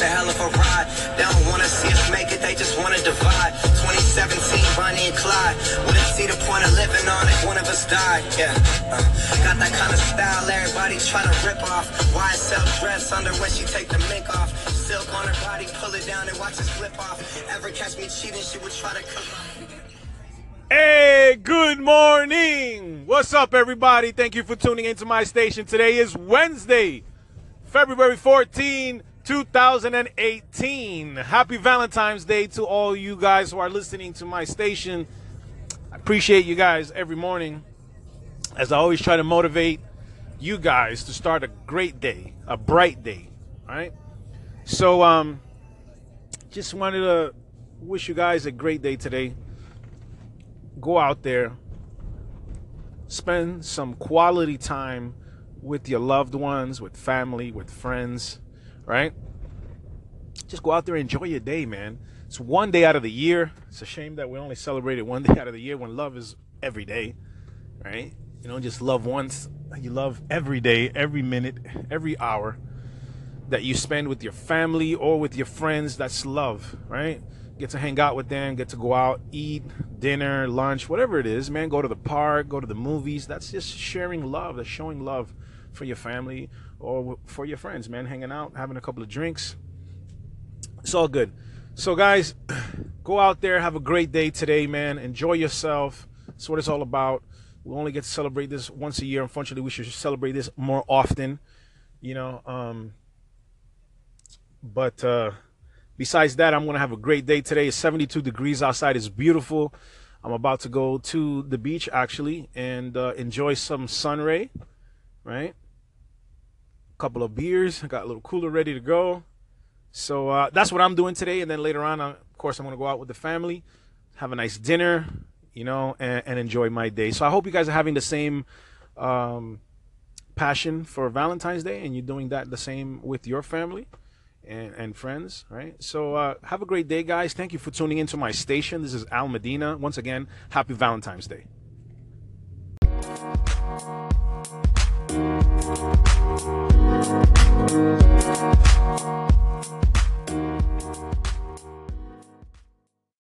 a hell of a ride. They don't wanna see us make it, they just wanna divide. Us died. Yeah, uh, got that kind of style everybody try to rip off. YSL dress under when she take the mink off. Silk on her body, pull it down and watch it slip off. Ever catch me cheating, she would try to come Hey, good morning. What's up, everybody? Thank you for tuning into my station. Today is Wednesday, February 14, 2018. Happy Valentine's Day to all you guys who are listening to my station. I appreciate you guys every morning as I always try to motivate you guys to start a great day, a bright day, right? So um just wanted to wish you guys a great day today. Go out there, spend some quality time with your loved ones, with family, with friends right? Just go out there and enjoy your day, man. It's one day out of the year. It's a shame that we only celebrate it one day out of the year when love is every day, right? You don't just love once, you love every day, every minute, every hour that you spend with your family or with your friends. That's love, right? Get to hang out with them, get to go out, eat dinner, lunch, whatever it is, man. Go to the park, go to the movies. That's just sharing love. That's showing love for your family or for your friends, man, hanging out, having a couple of drinks. It's all good. So, guys, go out there, have a great day today, man. Enjoy yourself. That's what it's all about. We only get to celebrate this once a year. Unfortunately, we should celebrate this more often, you know. Um, but uh, besides that, I'm going to have a great day today. It's 72 degrees outside. It's beautiful. I'm about to go to the beach actually and uh, enjoy some sun ray, right? A couple of beers. I got a little cooler ready to go. So uh, that's what I'm doing today. And then later on, uh, of course, I'm going to go out with the family, have a nice dinner, you know, and, and, enjoy my day. So I hope you guys are having the same um, passion for Valentine's Day and you're doing that the same with your family and, and friends, right? So uh, have a great day, guys. Thank you for tuning into my station. This is Al Medina. Once again, happy Valentine's Day.